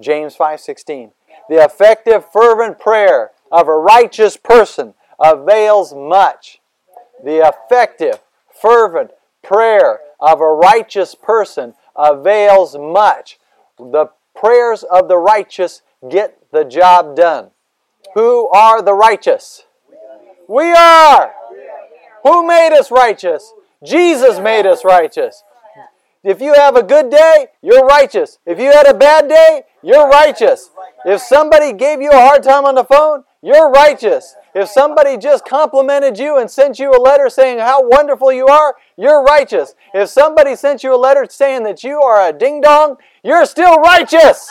James 5:16. The effective fervent prayer of a righteous person avails much. The effective fervent prayer of a righteous person avails much. The prayers of the righteous get the job done. Who are the righteous? We are. Who made us righteous? Jesus made us righteous. If you have a good day, you're righteous. If you had a bad day, you're righteous. If somebody gave you a hard time on the phone, you're righteous. If somebody just complimented you and sent you a letter saying how wonderful you are, you're righteous. If somebody sent you a letter saying that you are a ding dong, you're still righteous.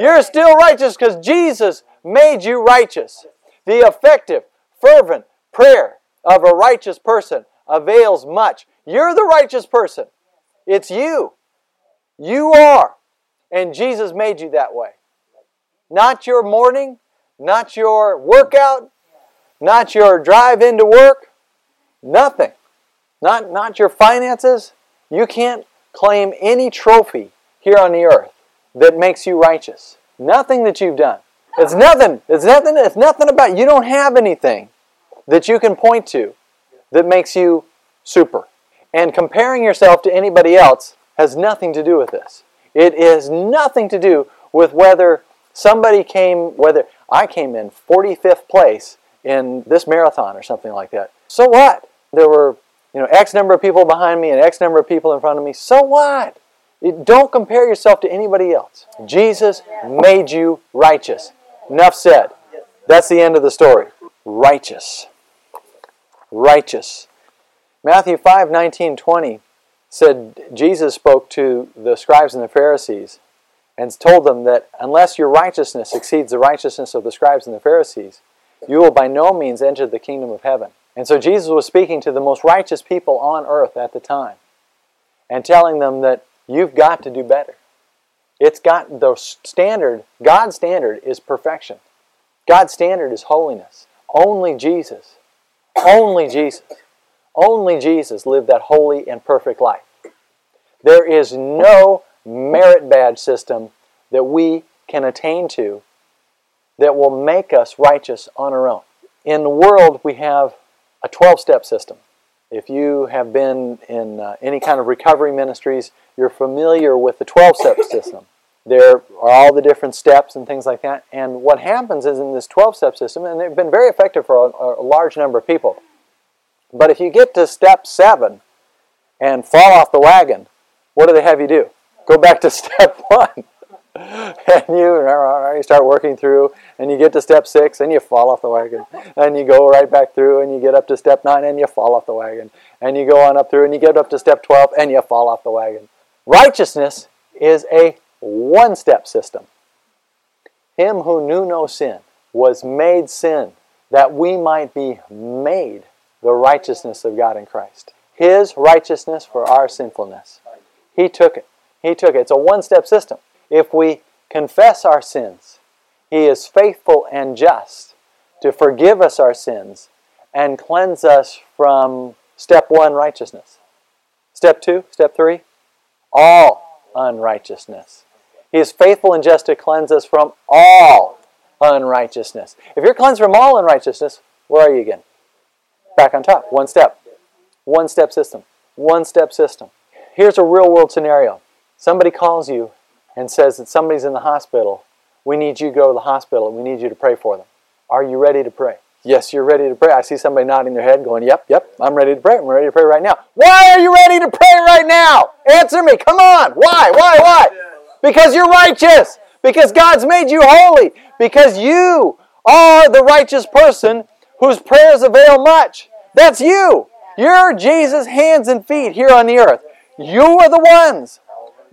You're still righteous because Jesus made you righteous. The effective, fervent prayer of a righteous person avails much. You're the righteous person. It's you. You are. And Jesus made you that way. Not your morning, not your workout, not your drive into work, nothing. Not, not your finances. You can't claim any trophy here on the earth that makes you righteous. Nothing that you've done. It's nothing. It's nothing. It's nothing about you don't have anything that you can point to that makes you super. And comparing yourself to anybody else has nothing to do with this. It has nothing to do with whether somebody came, whether I came in 45th place in this marathon or something like that. So what? There were, you know, X number of people behind me and X number of people in front of me. So what? Don't compare yourself to anybody else. Jesus made you righteous. Enough said. That's the end of the story. Righteous. Righteous. Matthew 5 19, 20 said Jesus spoke to the scribes and the Pharisees and told them that unless your righteousness exceeds the righteousness of the scribes and the Pharisees, you will by no means enter the kingdom of heaven. And so Jesus was speaking to the most righteous people on earth at the time and telling them that you've got to do better. It's got the standard, God's standard is perfection. God's standard is holiness. Only Jesus, only Jesus, only Jesus lived that holy and perfect life. There is no merit badge system that we can attain to that will make us righteous on our own. In the world, we have a 12 step system. If you have been in uh, any kind of recovery ministries, you're familiar with the 12 step system. There are all the different steps and things like that. And what happens is in this 12 step system, and they've been very effective for a, a large number of people, but if you get to step seven and fall off the wagon, what do they have you do? Go back to step one. and you, you start working through, and you get to step six, and you fall off the wagon. And you go right back through, and you get up to step nine, and you fall off the wagon. And you go on up through, and you get up to step 12, and you fall off the wagon. Righteousness is a one step system. Him who knew no sin was made sin that we might be made the righteousness of God in Christ. His righteousness for our sinfulness. He took it. He took it. It's a one step system. If we confess our sins, He is faithful and just to forgive us our sins and cleanse us from step one, righteousness. Step two, step three, all unrighteousness. He is faithful and just to cleanse us from all unrighteousness. If you're cleansed from all unrighteousness, where are you again? Back on top. One step. One step system. One step system. Here's a real world scenario. Somebody calls you and says that somebody's in the hospital. We need you to go to the hospital. and We need you to pray for them. Are you ready to pray? Yes, you're ready to pray. I see somebody nodding their head going, Yep, yep, I'm ready to pray. I'm ready to pray right now. Why are you ready to pray right now? Answer me. Come on. Why? Why? Why? Because you're righteous. Because God's made you holy. Because you are the righteous person whose prayers avail much. That's you. You're Jesus' hands and feet here on the earth. You are the ones.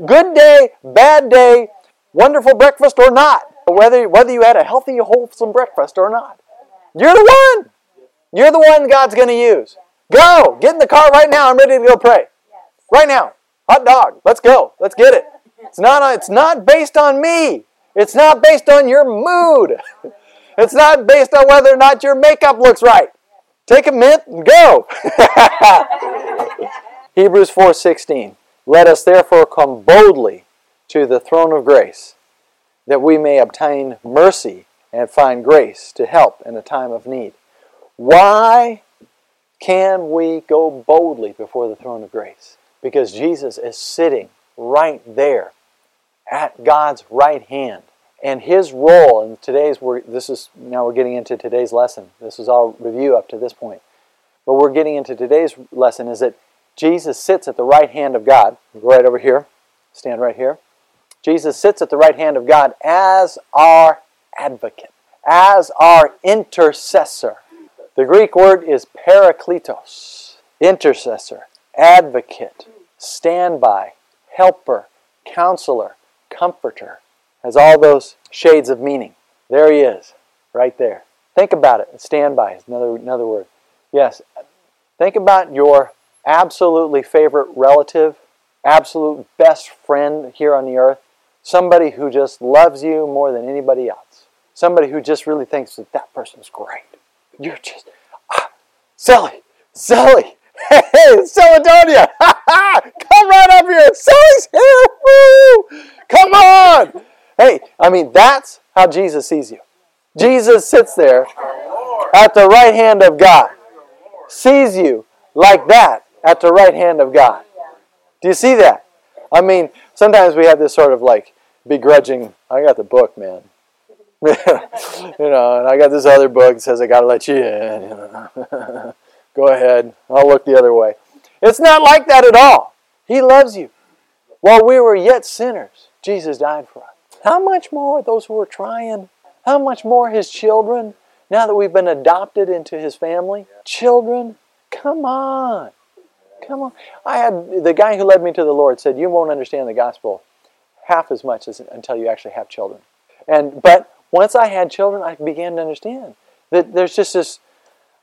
Good day, bad day, wonderful breakfast or not. Whether, whether you had a healthy, wholesome breakfast or not. You're the one. You're the one God's going to use. Go. Get in the car right now. I'm ready to go pray. Right now. Hot dog. Let's go. Let's get it. It's not, it's not based on me. It's not based on your mood. It's not based on whether or not your makeup looks right. Take a mint and go. Hebrews 4:16. Let us therefore come boldly to the throne of grace, that we may obtain mercy and find grace to help in a time of need. Why can we go boldly before the throne of grace? Because Jesus is sitting right there at God's right hand. And his role in today's we're, this is now we're getting into today's lesson. This is all review up to this point. But we're getting into today's lesson is that Jesus sits at the right hand of God. Right over here. Stand right here. Jesus sits at the right hand of God as our advocate, as our intercessor. The Greek word is parakletos, intercessor, advocate, standby, helper, counselor, comforter. Has all those shades of meaning. There he is, right there. Think about it. Standby is another, another word. Yes. Think about your absolutely favorite relative, absolute best friend here on the earth, somebody who just loves you more than anybody else, somebody who just really thinks that that person's great. You're just, ah, Sally, Sally, hey, Celadonia, come right up here, Sally's here, woo! I mean, that's how Jesus sees you. Jesus sits there at the right hand of God, sees you like that at the right hand of God. Do you see that? I mean, sometimes we have this sort of like begrudging, I got the book, man. you know, and I got this other book that says I got to let you in. Go ahead. I'll look the other way. It's not like that at all. He loves you. While we were yet sinners, Jesus died for us. How much more those who are trying? How much more his children? Now that we've been adopted into his family? Children, come on. Come on. I had the guy who led me to the Lord said, You won't understand the gospel half as much as until you actually have children. And but once I had children, I began to understand that there's just this.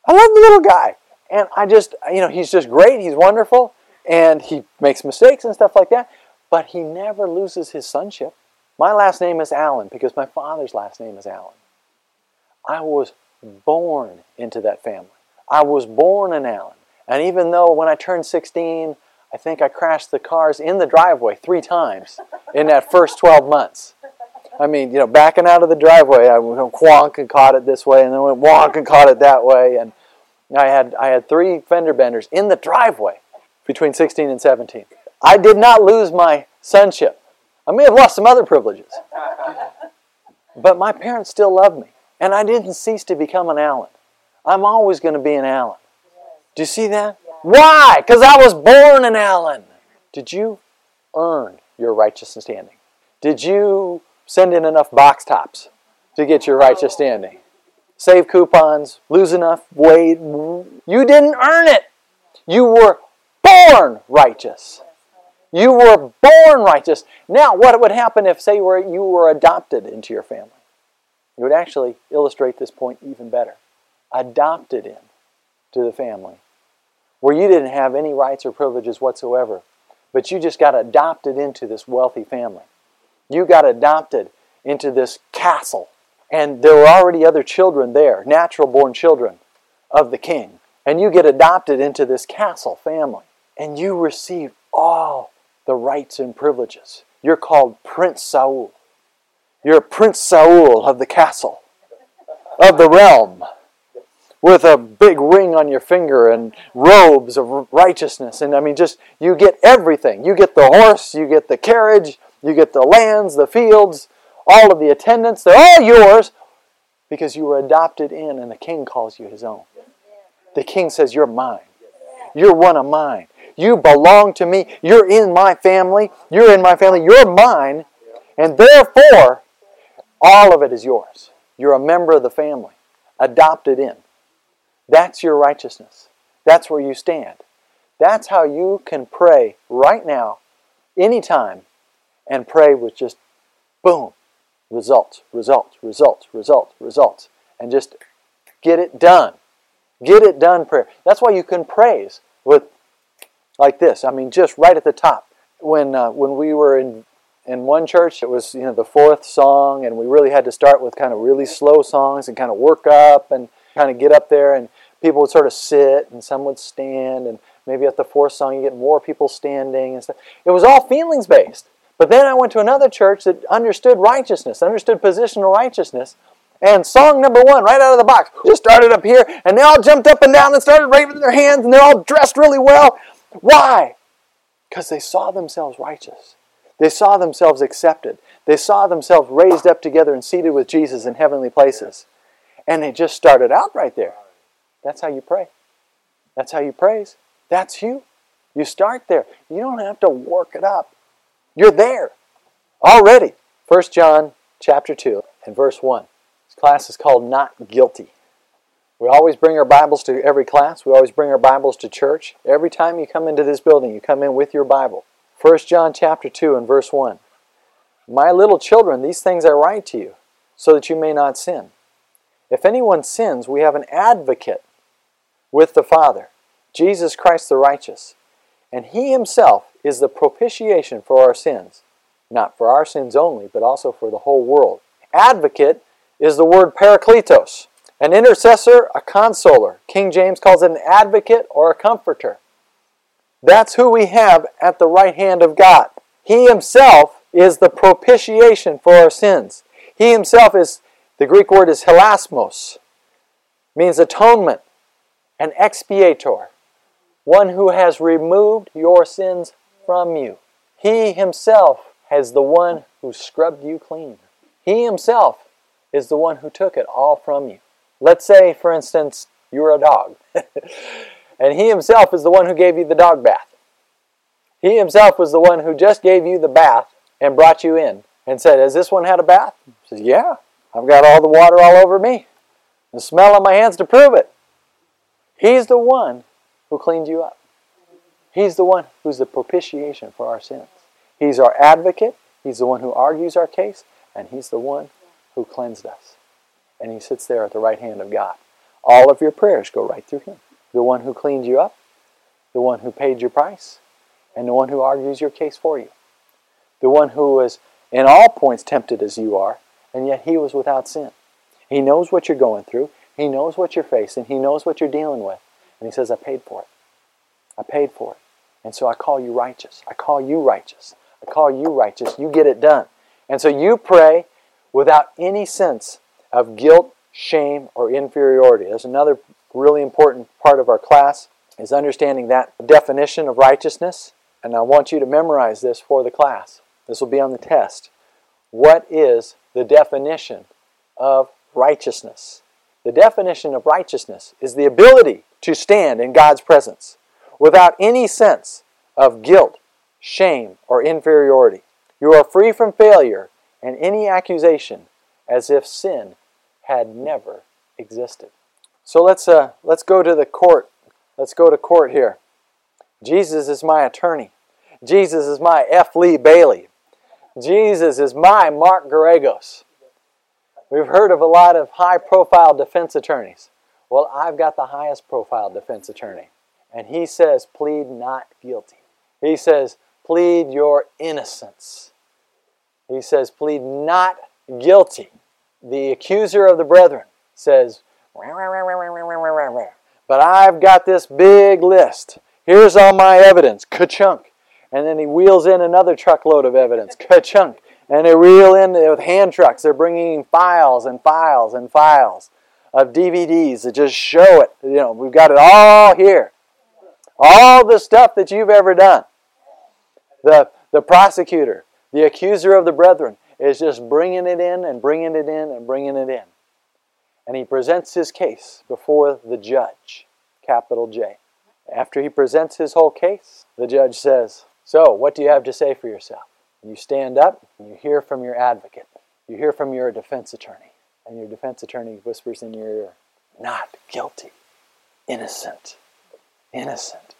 I love the little guy, and I just you know he's just great. He's wonderful, and he makes mistakes and stuff like that, but he never loses his sonship. My last name is Allen because my father's last name is Allen. I was born into that family. I was born an Allen. And even though when I turned 16, I think I crashed the cars in the driveway three times in that first 12 months. I mean, you know, backing out of the driveway, I went quonk and caught it this way, and then went wonk and caught it that way, and I had I had three fender benders in the driveway between 16 and 17. I did not lose my sonship. I may have lost some other privileges, but my parents still loved me, and I didn't cease to become an Allen. I'm always going to be an Allen. Do you see that? Why? Because I was born an Allen. Did you earn your righteous standing? Did you send in enough box tops to get your righteous standing? Save coupons, lose enough weight. You didn't earn it. You were born righteous. You were born righteous. Now, what would happen if, say, you were adopted into your family? It would actually illustrate this point even better. Adopted in to the family where you didn't have any rights or privileges whatsoever, but you just got adopted into this wealthy family. You got adopted into this castle, and there were already other children there, natural born children of the king. And you get adopted into this castle family, and you receive all the rights and privileges. You're called Prince Saul. You're Prince Saul of the castle, of the realm with a big ring on your finger and robes of righteousness. And I mean, just you get everything. You get the horse, you get the carriage, you get the lands, the fields, all of the attendants. They're all yours because you were adopted in, and the king calls you his own. The king says, You're mine. You're one of mine. You belong to me. You're in my family. You're in my family. You're mine. And therefore, all of it is yours. You're a member of the family, adopted in. That's your righteousness. That's where you stand. That's how you can pray right now, anytime, and pray with just boom, results, results, results, results, results, and just get it done. Get it done prayer. That's why you can praise with like this. I mean, just right at the top. When uh, when we were in in one church, it was you know the fourth song, and we really had to start with kind of really slow songs and kind of work up and kind of get up there and people would sort of sit and some would stand and maybe at the fourth song you get more people standing and stuff. It was all feelings based. But then I went to another church that understood righteousness, understood positional righteousness. And song number one, right out of the box, just started up here, and they all jumped up and down and started waving their hands, and they're all dressed really well. Why? Because they saw themselves righteous. They saw themselves accepted. They saw themselves raised up together and seated with Jesus in heavenly places. And they just started out right there. That's how you pray. That's how you praise. That's you. You start there. You don't have to work it up. You're there already. 1 John chapter 2 and verse 1. This class is called Not Guilty. We always bring our Bibles to every class. We always bring our Bibles to church. Every time you come into this building, you come in with your Bible. 1 John chapter 2 and verse 1. My little children, these things I write to you, so that you may not sin. If anyone sins, we have an advocate with the Father, Jesus Christ the righteous. And he himself is the propitiation for our sins, not for our sins only, but also for the whole world. Advocate is the word parakletos, an intercessor, a consoler. King James calls it an advocate or a comforter. That's who we have at the right hand of God. He himself is the propitiation for our sins. He himself is, the Greek word is hilasmos, means atonement, an expiator one who has removed your sins from you. He himself is the one who scrubbed you clean. He himself is the one who took it all from you. Let's say, for instance, you're a dog, and he himself is the one who gave you the dog bath. He himself was the one who just gave you the bath and brought you in and said, Has this one had a bath? He says, Yeah, I've got all the water all over me. The smell on my hands to prove it. He's the one who cleaned you up. He's the one who's the propitiation for our sins. He's our advocate. He's the one who argues our case. And He's the one who cleansed us. And He sits there at the right hand of God. All of your prayers go right through Him. The one who cleaned you up, the one who paid your price, and the one who argues your case for you. The one who was in all points tempted as you are, and yet He was without sin. He knows what you're going through. He knows what you're facing. He knows what you're dealing with. And he says, I paid for it. I paid for it. And so I call you righteous. I call you righteous. I call you righteous. You get it done. And so you pray without any sense of guilt, shame, or inferiority. That's another really important part of our class is understanding that definition of righteousness. And I want you to memorize this for the class. This will be on the test. What is the definition of righteousness? The definition of righteousness is the ability to stand in God's presence without any sense of guilt, shame, or inferiority. You are free from failure and any accusation as if sin had never existed. So let's, uh, let's go to the court. Let's go to court here. Jesus is my attorney. Jesus is my F. Lee Bailey. Jesus is my Mark Geragos. We've heard of a lot of high profile defense attorneys. Well, I've got the highest profile defense attorney. And he says, plead not guilty. He says, plead your innocence. He says, plead not guilty. The accuser of the brethren says, but I've got this big list. Here's all my evidence. Ka-chunk. And then he wheels in another truckload of evidence. Ka-chunk. And they reel in with hand trucks. They're bringing files and files and files of DVDs that just show it. You know, we've got it all here. All the stuff that you've ever done. The, the prosecutor, the accuser of the brethren, is just bringing it in and bringing it in and bringing it in. And he presents his case before the judge, capital J. After he presents his whole case, the judge says, So, what do you have to say for yourself? You stand up and you hear from your advocate. You hear from your defense attorney. And your defense attorney whispers in your ear, not guilty, innocent, innocent,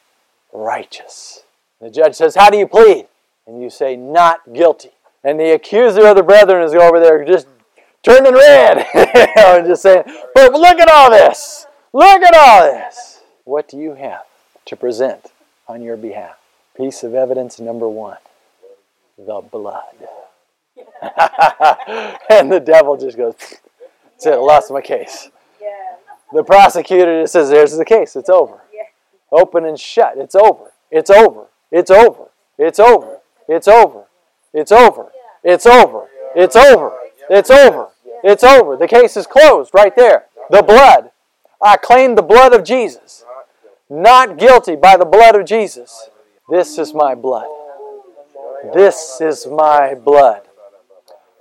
righteous. The judge says, How do you plead? And you say, Not guilty. And the accuser of the brethren is over there just turning red and just saying, But look at all this. Look at all this. What do you have to present on your behalf? Piece of evidence number one the blood. and the devil just goes, That's I lost my case. The prosecutor just says, There's the case, it's over. Open and shut, it's over. It's over. It's over. It's over. It's over. It's over. It's over. It's over. It's over. It's over. The case is closed right there. The blood. I claim the blood of Jesus. Not guilty by the blood of Jesus. This is my blood. This is my blood.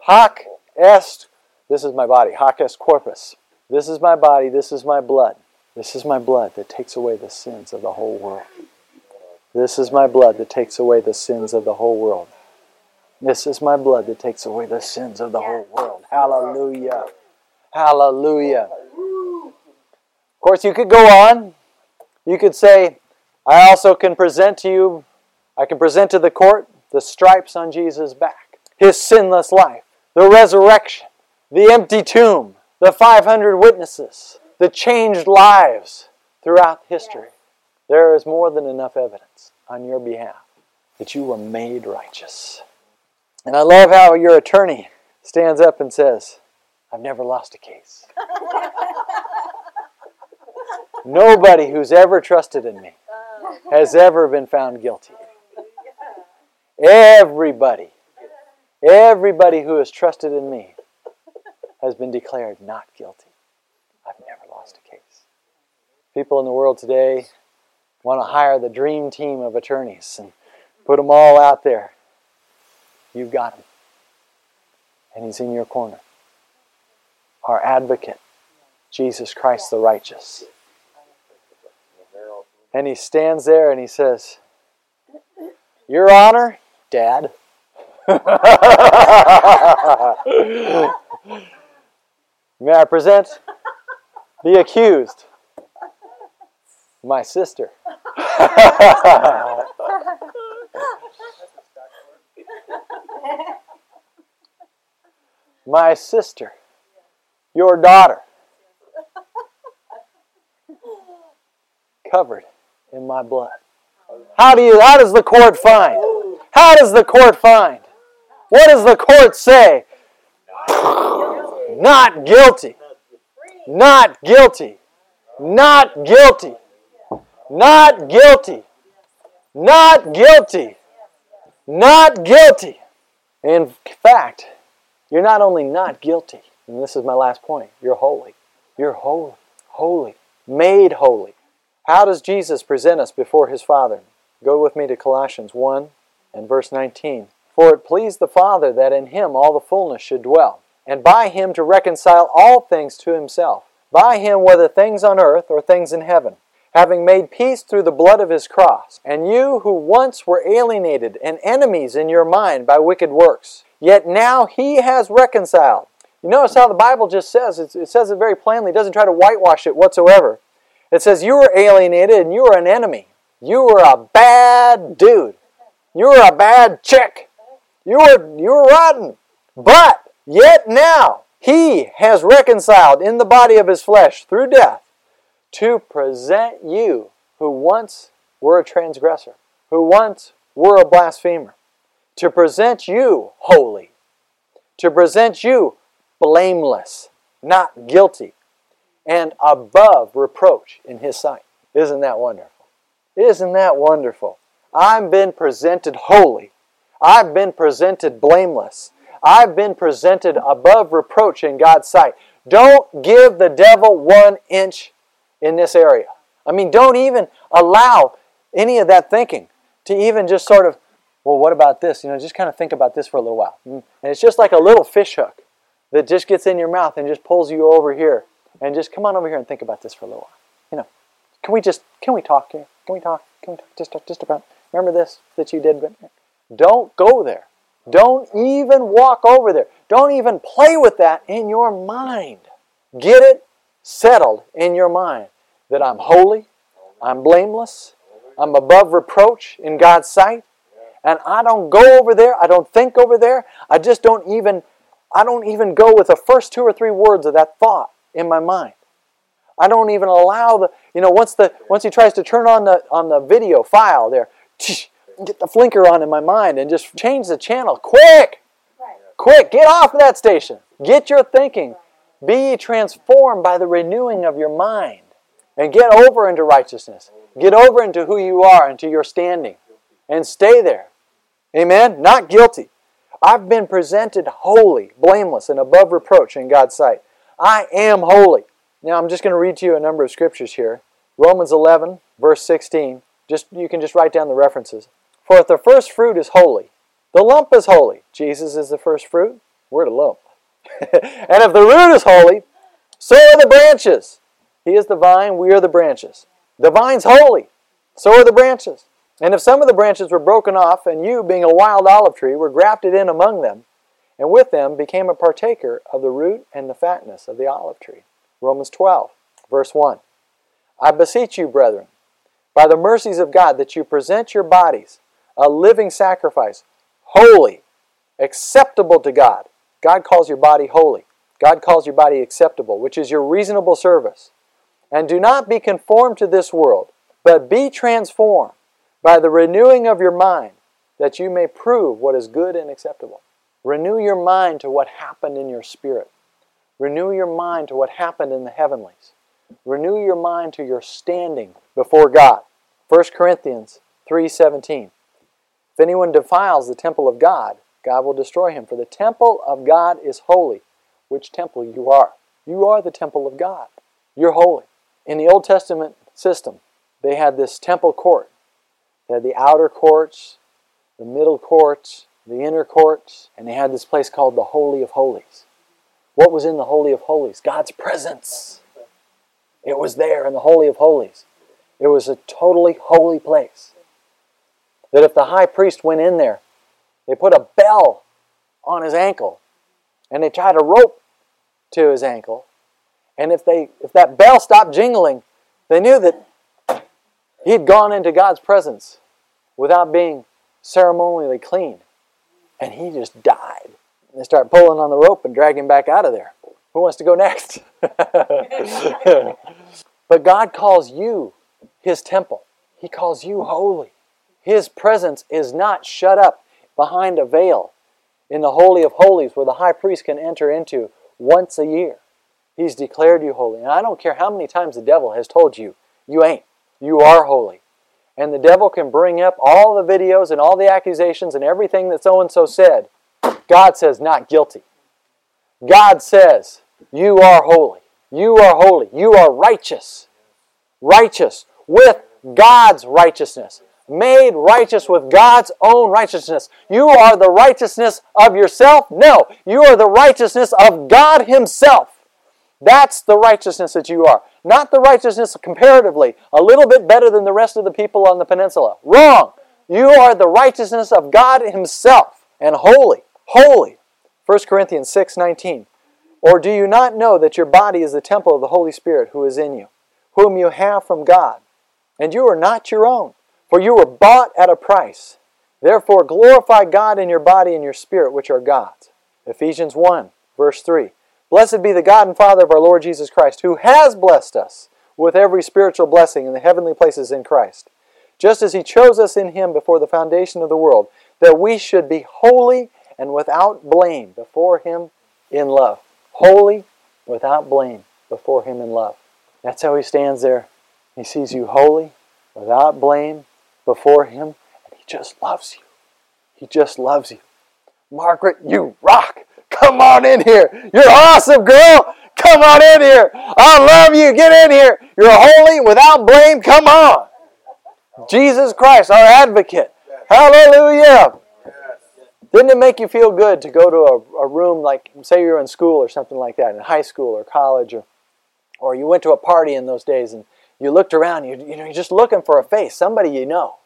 Hoc est, this is my body. Hoc est corpus. This is my body. This is my blood. This is my blood that takes away the sins of the whole world. This is my blood that takes away the sins of the whole world. This is my blood that takes away the sins of the whole world. Hallelujah. Hallelujah. Of course, you could go on. You could say, I also can present to you, I can present to the court the stripes on Jesus' back, his sinless life, the resurrection, the empty tomb, the 500 witnesses, the changed lives throughout history. There is more than enough evidence on your behalf that you were made righteous. And I love how your attorney stands up and says, I've never lost a case. Nobody who's ever trusted in me has ever been found guilty. Everybody, everybody who has trusted in me has been declared not guilty. I've never lost a case. People in the world today want to hire the dream team of attorneys and put them all out there. You've got him. And he's in your corner. Our advocate, Jesus Christ the righteous. And he stands there and he says, Your Honor, Dad. May I present the accused, my sister. my sister, your daughter, covered in my blood. How do you how does the court find? How does the court find? What does the court say? Not guilty. Not guilty. Not guilty. Not guilty. Not guilty. Not guilty. In fact, you're not only not guilty, and this is my last point, you're holy. You're holy. Holy. Made holy. How does Jesus present us before his Father? Go with me to Colossians 1 and verse 19. For it pleased the Father that in him all the fullness should dwell, and by him to reconcile all things to himself, by him whether things on earth or things in heaven, having made peace through the blood of his cross. And you who once were alienated and enemies in your mind by wicked works, yet now he has reconciled. You notice how the Bible just says, it says it very plainly, it doesn't try to whitewash it whatsoever. It says, You were alienated and you were an enemy. You were a bad dude. You were a bad chick. You were, you were rotten. But yet now he has reconciled in the body of his flesh through death to present you who once were a transgressor, who once were a blasphemer, to present you holy, to present you blameless, not guilty, and above reproach in His sight. Isn't that wonderful? Isn't that wonderful? I've been presented holy. I've been presented blameless. I've been presented above reproach in God's sight. Don't give the devil one inch in this area. I mean, don't even allow any of that thinking to even just sort of, well, what about this? You know, just kind of think about this for a little while. Mm. And it's just like a little fish hook that just gets in your mouth and just pulls you over here and just come on over here and think about this for a little while. You know, can we just can we talk here? Can we talk? Can we talk just just about remember this that you did? But don't go there. Don't even walk over there. Don't even play with that in your mind. Get it settled in your mind that I'm holy, I'm blameless, I'm above reproach in God's sight, and I don't go over there, I don't think over there, I just don't even I don't even go with the first two or three words of that thought in my mind. I don't even allow the, you know, once the once he tries to turn on the on the video file there, get the flinker on in my mind and just change the channel. Quick! Quick, get off of that station. Get your thinking. Be transformed by the renewing of your mind. And get over into righteousness. Get over into who you are, into your standing. And stay there. Amen? Not guilty. I've been presented holy, blameless, and above reproach in God's sight. I am holy. Now I'm just going to read to you a number of scriptures here. Romans 11, verse 16. Just you can just write down the references. For if the first fruit is holy, the lump is holy. Jesus is the first fruit. We're the lump. and if the root is holy, so are the branches. He is the vine, we are the branches. The vine's holy, so are the branches. And if some of the branches were broken off, and you, being a wild olive tree, were grafted in among them, and with them became a partaker of the root and the fatness of the olive tree. Romans 12, verse 1. I beseech you, brethren, by the mercies of God, that you present your bodies a living sacrifice, holy, acceptable to God. God calls your body holy. God calls your body acceptable, which is your reasonable service. And do not be conformed to this world, but be transformed by the renewing of your mind, that you may prove what is good and acceptable. Renew your mind to what happened in your spirit. Renew your mind to what happened in the heavenlies. Renew your mind to your standing before God. 1 Corinthians 3:17. If anyone defiles the temple of God, God will destroy him, for the temple of God is holy, which temple you are. You are the temple of God. You're holy. In the Old Testament system, they had this temple court. They had the outer courts, the middle courts, the inner courts, and they had this place called the Holy of Holies. What was in the Holy of Holies? God's presence. It was there in the Holy of Holies. It was a totally holy place. That if the high priest went in there, they put a bell on his ankle and they tied a rope to his ankle. And if they if that bell stopped jingling, they knew that he'd gone into God's presence without being ceremonially clean. And he just died. And they start pulling on the rope and dragging him back out of there. Who wants to go next? but God calls you his temple. He calls you holy. His presence is not shut up behind a veil in the Holy of Holies where the high priest can enter into once a year. He's declared you holy. And I don't care how many times the devil has told you, you ain't. You are holy. And the devil can bring up all the videos and all the accusations and everything that so and so said. God says, not guilty. God says, you are holy. You are holy. You are righteous. Righteous with God's righteousness made righteous with God's own righteousness. You are the righteousness of yourself? No, you are the righteousness of God Himself. That's the righteousness that you are. Not the righteousness comparatively, a little bit better than the rest of the people on the peninsula. Wrong. You are the righteousness of God Himself and holy. Holy. 1 Corinthians 6 19. Or do you not know that your body is the temple of the Holy Spirit who is in you, whom you have from God, and you are not your own? For you were bought at a price. Therefore, glorify God in your body and your spirit, which are God's. Ephesians 1, verse 3. Blessed be the God and Father of our Lord Jesus Christ, who has blessed us with every spiritual blessing in the heavenly places in Christ, just as He chose us in Him before the foundation of the world, that we should be holy and without blame before Him in love. Holy, without blame before Him in love. That's how He stands there. He sees you holy, without blame, before Him, and He just loves you. He just loves you. Margaret, you rock. Come on in here. You're awesome, girl. Come on in here. I love you. Get in here. You're holy without blame. Come on. Jesus Christ, our advocate. Hallelujah. Didn't it make you feel good to go to a, a, room like, say you're in school or something like that, in high school or college, or, or you went to a party in those days and you looked around, you, you know, you're just looking for a face, somebody you know.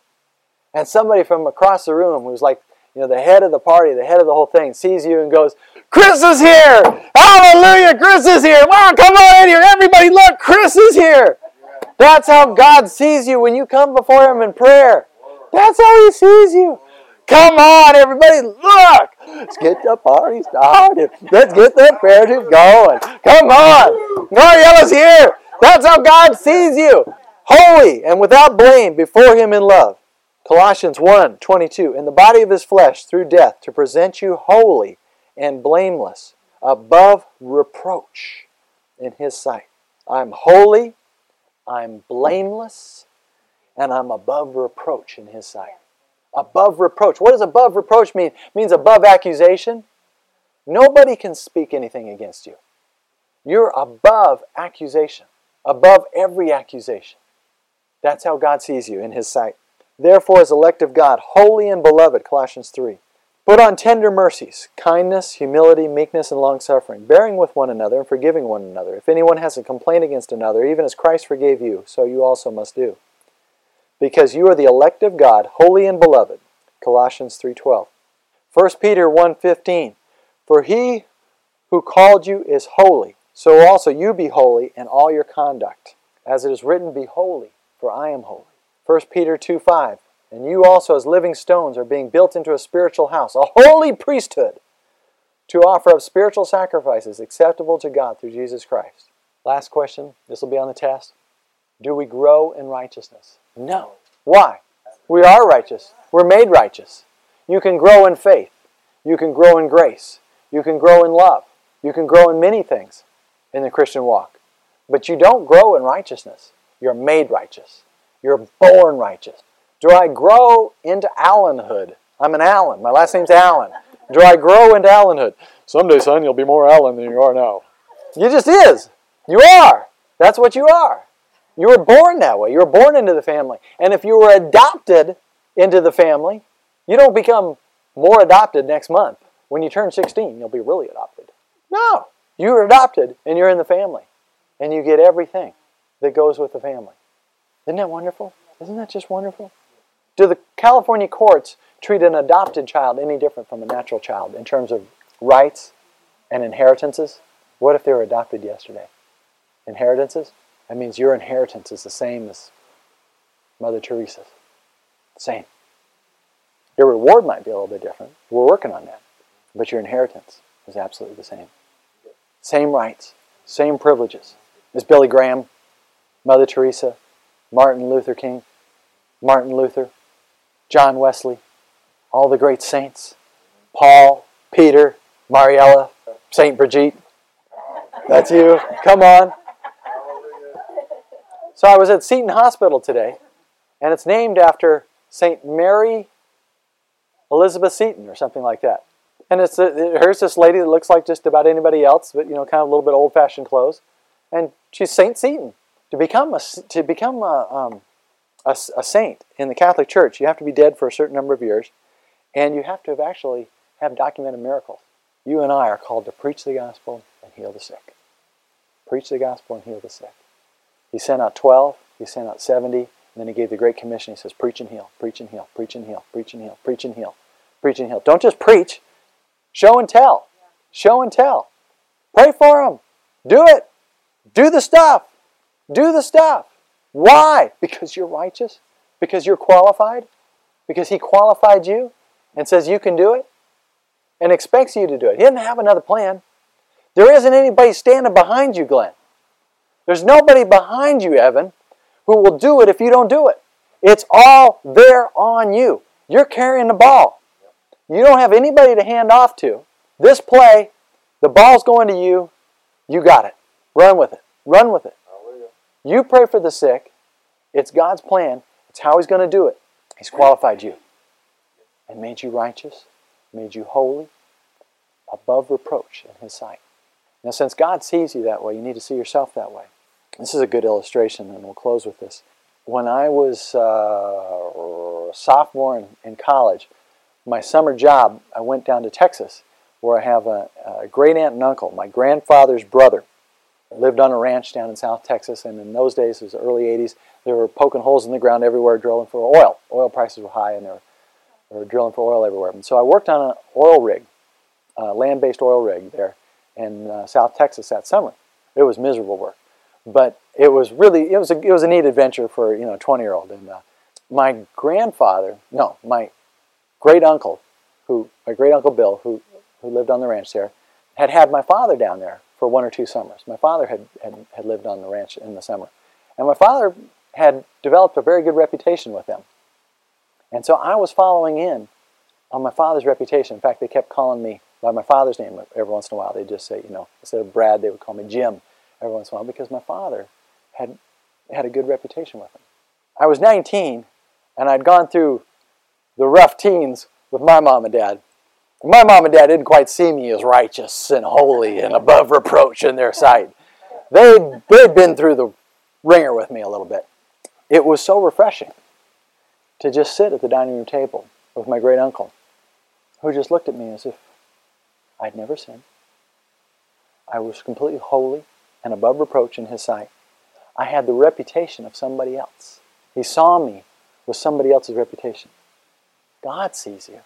And somebody from across the room who's like, you know, the head of the party, the head of the whole thing, sees you and goes, Chris is here! Hallelujah! Chris is here! Wow, come on in here! Everybody look, Chris is here! That's how God sees you when you come before Him in prayer. That's how He sees you. Come on, everybody, look! Let's get the party started. Let's get the prayer going. Come on! Mariella's here! That's how God sees you. Holy and without blame before Him in love. Colossians 1 22. In the body of His flesh through death to present you holy and blameless, above reproach in His sight. I'm holy, I'm blameless, and I'm above reproach in His sight. Above reproach. What does above reproach mean? It means above accusation. Nobody can speak anything against you. You're above accusation, above every accusation. That's how God sees you in His sight. Therefore, as elect of God, holy and beloved, Colossians 3. Put on tender mercies, kindness, humility, meekness, and long suffering, bearing with one another and forgiving one another. If anyone has a complaint against another, even as Christ forgave you, so you also must do. Because you are the elect of God, holy and beloved. Colossians 3:12. 1 Peter 1:15. For he who called you is holy, so also you be holy in all your conduct. As it is written, be holy, for I am holy. 1 Peter 2 5. And you also, as living stones, are being built into a spiritual house, a holy priesthood, to offer up spiritual sacrifices acceptable to God through Jesus Christ. Last question. This will be on the test. Do we grow in righteousness? No. Why? We are righteous. We're made righteous. You can grow in faith. You can grow in grace. You can grow in love. You can grow in many things in the Christian walk. But you don't grow in righteousness. You're made righteous. You're born righteous. Do I grow into Allenhood? I'm an Allen. My last name's Allen. Do I grow into Allenhood? Someday, son, you'll be more Allen than you are now. You just is. You are. That's what you are. You were born that way. You were born into the family. And if you were adopted into the family, you don't become more adopted next month. When you turn 16, you'll be really adopted. No. You were adopted and you're in the family. And you get everything that goes with the family. Isn't that wonderful? Isn't that just wonderful? Do the California courts treat an adopted child any different from a natural child in terms of rights and inheritances? What if they were adopted yesterday? Inheritances? That means your inheritance is the same as Mother Teresa's. Same. Your reward might be a little bit different. We're working on that. But your inheritance is absolutely the same. Same rights, same privileges. As Billy Graham, Mother Teresa, Martin Luther King, Martin Luther, John Wesley, all the great saints, Paul, Peter, Mariella, Saint Brigitte. That's you. Come on. So I was at Seton Hospital today, and it's named after Saint Mary Elizabeth Seton or something like that. And it's a, here's this lady that looks like just about anybody else, but you know, kind of a little bit old-fashioned clothes, and she's Saint Seton. To become a to become a, um, a, a saint in the Catholic Church, you have to be dead for a certain number of years, and you have to have actually have documented miracles. You and I are called to preach the gospel and heal the sick. Preach the gospel and heal the sick. He sent out 12, he sent out 70, and then he gave the Great Commission. He says, Preach and heal, preach and heal, preach and heal, preach and heal, preach and heal, preach and heal. Don't just preach, show and tell. Show and tell. Pray for them. Do it. Do the stuff. Do the stuff. Why? Because you're righteous? Because you're qualified? Because He qualified you and says you can do it? And expects you to do it. He doesn't have another plan. There isn't anybody standing behind you, Glenn. There's nobody behind you, Evan, who will do it if you don't do it. It's all there on you. You're carrying the ball. You don't have anybody to hand off to. This play, the ball's going to you. You got it. Run with it. Run with it. You pray for the sick. It's God's plan. It's how He's going to do it. He's qualified you and made you righteous, made you holy, above reproach in His sight. Now, since God sees you that way, you need to see yourself that way. This is a good illustration, and we'll close with this. When I was uh, a sophomore in, in, college, my summer job, I went down to Texas, where I have a, a great aunt and uncle, my grandfather's brother lived on a ranch down in South Texas, and in those days, it was the early 80s, they were poking holes in the ground everywhere, drilling for oil. Oil prices were high, and they were, they were drilling for oil everywhere. And so I worked on an oil rig, a land-based oil rig there in uh, South Texas that summer. It was miserable work, but it was really it was a it was a neat adventure for you know a 20 year old. And uh, my grandfather, no, my great uncle, who my great uncle Bill, who who lived on the ranch there, had had my father down there for one or two summers. My father had, had, had lived on the ranch in the summer. And my father had developed a very good reputation with them. And so I was following in on my father's reputation. In fact, they kept calling me by my father's name every once in a while. They'd just say, you know, instead of Brad, they would call me Jim every once in a while because my father had had a good reputation with them. I was 19 and I'd gone through the rough teens with my mom and dad. My mom and dad didn't quite see me as righteous and holy and above reproach in their sight. They'd, they'd been through the wringer with me a little bit. It was so refreshing to just sit at the dining room table with my great uncle, who just looked at me as if I'd never sinned. I was completely holy and above reproach in his sight. I had the reputation of somebody else. He saw me with somebody else's reputation. God sees you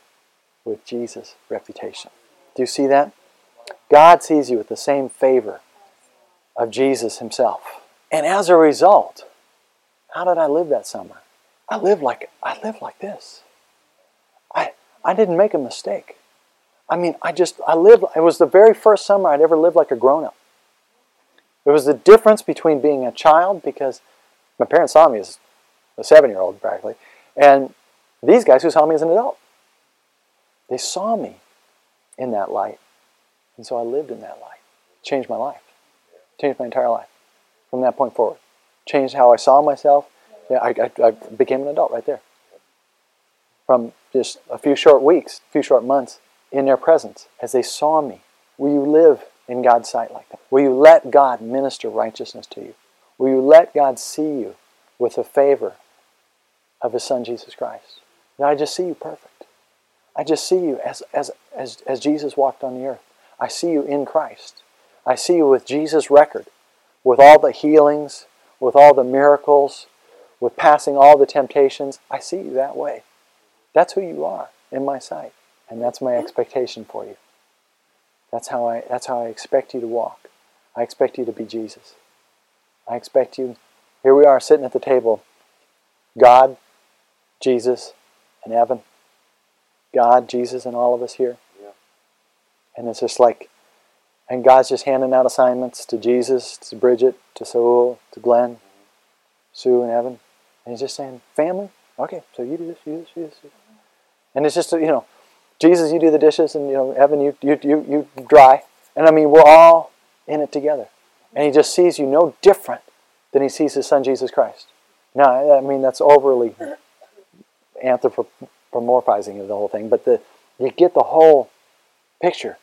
with Jesus' reputation. Do you see that? God sees you with the same favor of Jesus himself. And as a result, how did I live that summer? I lived like I lived like this. I I didn't make a mistake. I mean, I just I lived it was the very first summer I'd ever lived like a grown-up. It was the difference between being a child because my parents saw me as a seven-year-old practically, and these guys who saw me as an adult. They saw me in that light. And so I lived in that light. Changed my life. Changed my entire life from that point forward. Changed how I saw myself. Yeah, I, I, I became an adult right there. From just a few short weeks, a few short months in their presence as they saw me. Will you live in God's sight like that? Will you let God minister righteousness to you? Will you let God see you with the favor of His Son Jesus Christ? Now I just see you perfect. I just see you as, as, as, as Jesus walked on the earth. I see you in Christ. I see you with Jesus' record, with all the healings, with all the miracles, with passing all the temptations. I see you that way. That's who you are in my sight. And that's my expectation for you. That's how I, that's how I expect you to walk. I expect you to be Jesus. I expect you. Here we are sitting at the table. God, Jesus, and Evan. God, Jesus, and all of us here. Yeah. And it's just like, and God's just handing out assignments to Jesus, to Bridget, to Saul, to Glenn, mm-hmm. Sue, and Evan. And He's just saying, family, okay, so you do this, you do this, you do this. And it's just, you know, Jesus, you do the dishes, and, you know, Evan, you, you, you, you dry. And I mean, we're all in it together. And He just sees you no different than He sees His Son, Jesus Christ. Now, I mean, that's overly anthropomorphic anthropomorphizing of the whole thing, but the, you get the whole picture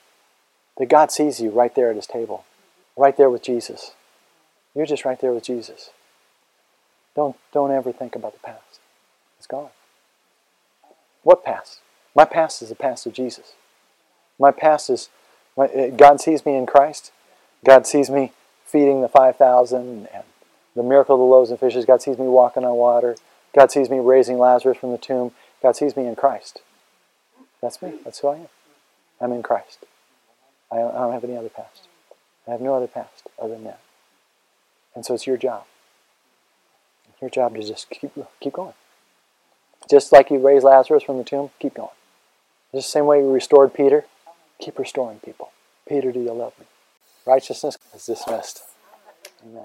that God sees you right there at his table, right there with Jesus. You're just right there with Jesus. Don't, don't ever think about the past. It's gone. What past? My past is the past of Jesus. My past is, my, uh, God sees me in Christ. God sees me feeding the 5,000 and the miracle of the loaves and fishes. God sees me walking on water. God sees me raising Lazarus from the tomb. God sees me in Christ. That's me. That's who I am. I'm in Christ. I don't have any other past. I have no other past other than that. And so it's your job. Your job to just keep, keep going. Just like you raised Lazarus from the tomb, keep going. Just the same way you restored Peter, keep restoring people. Peter, do you love me? Righteousness is dismissed. Amen.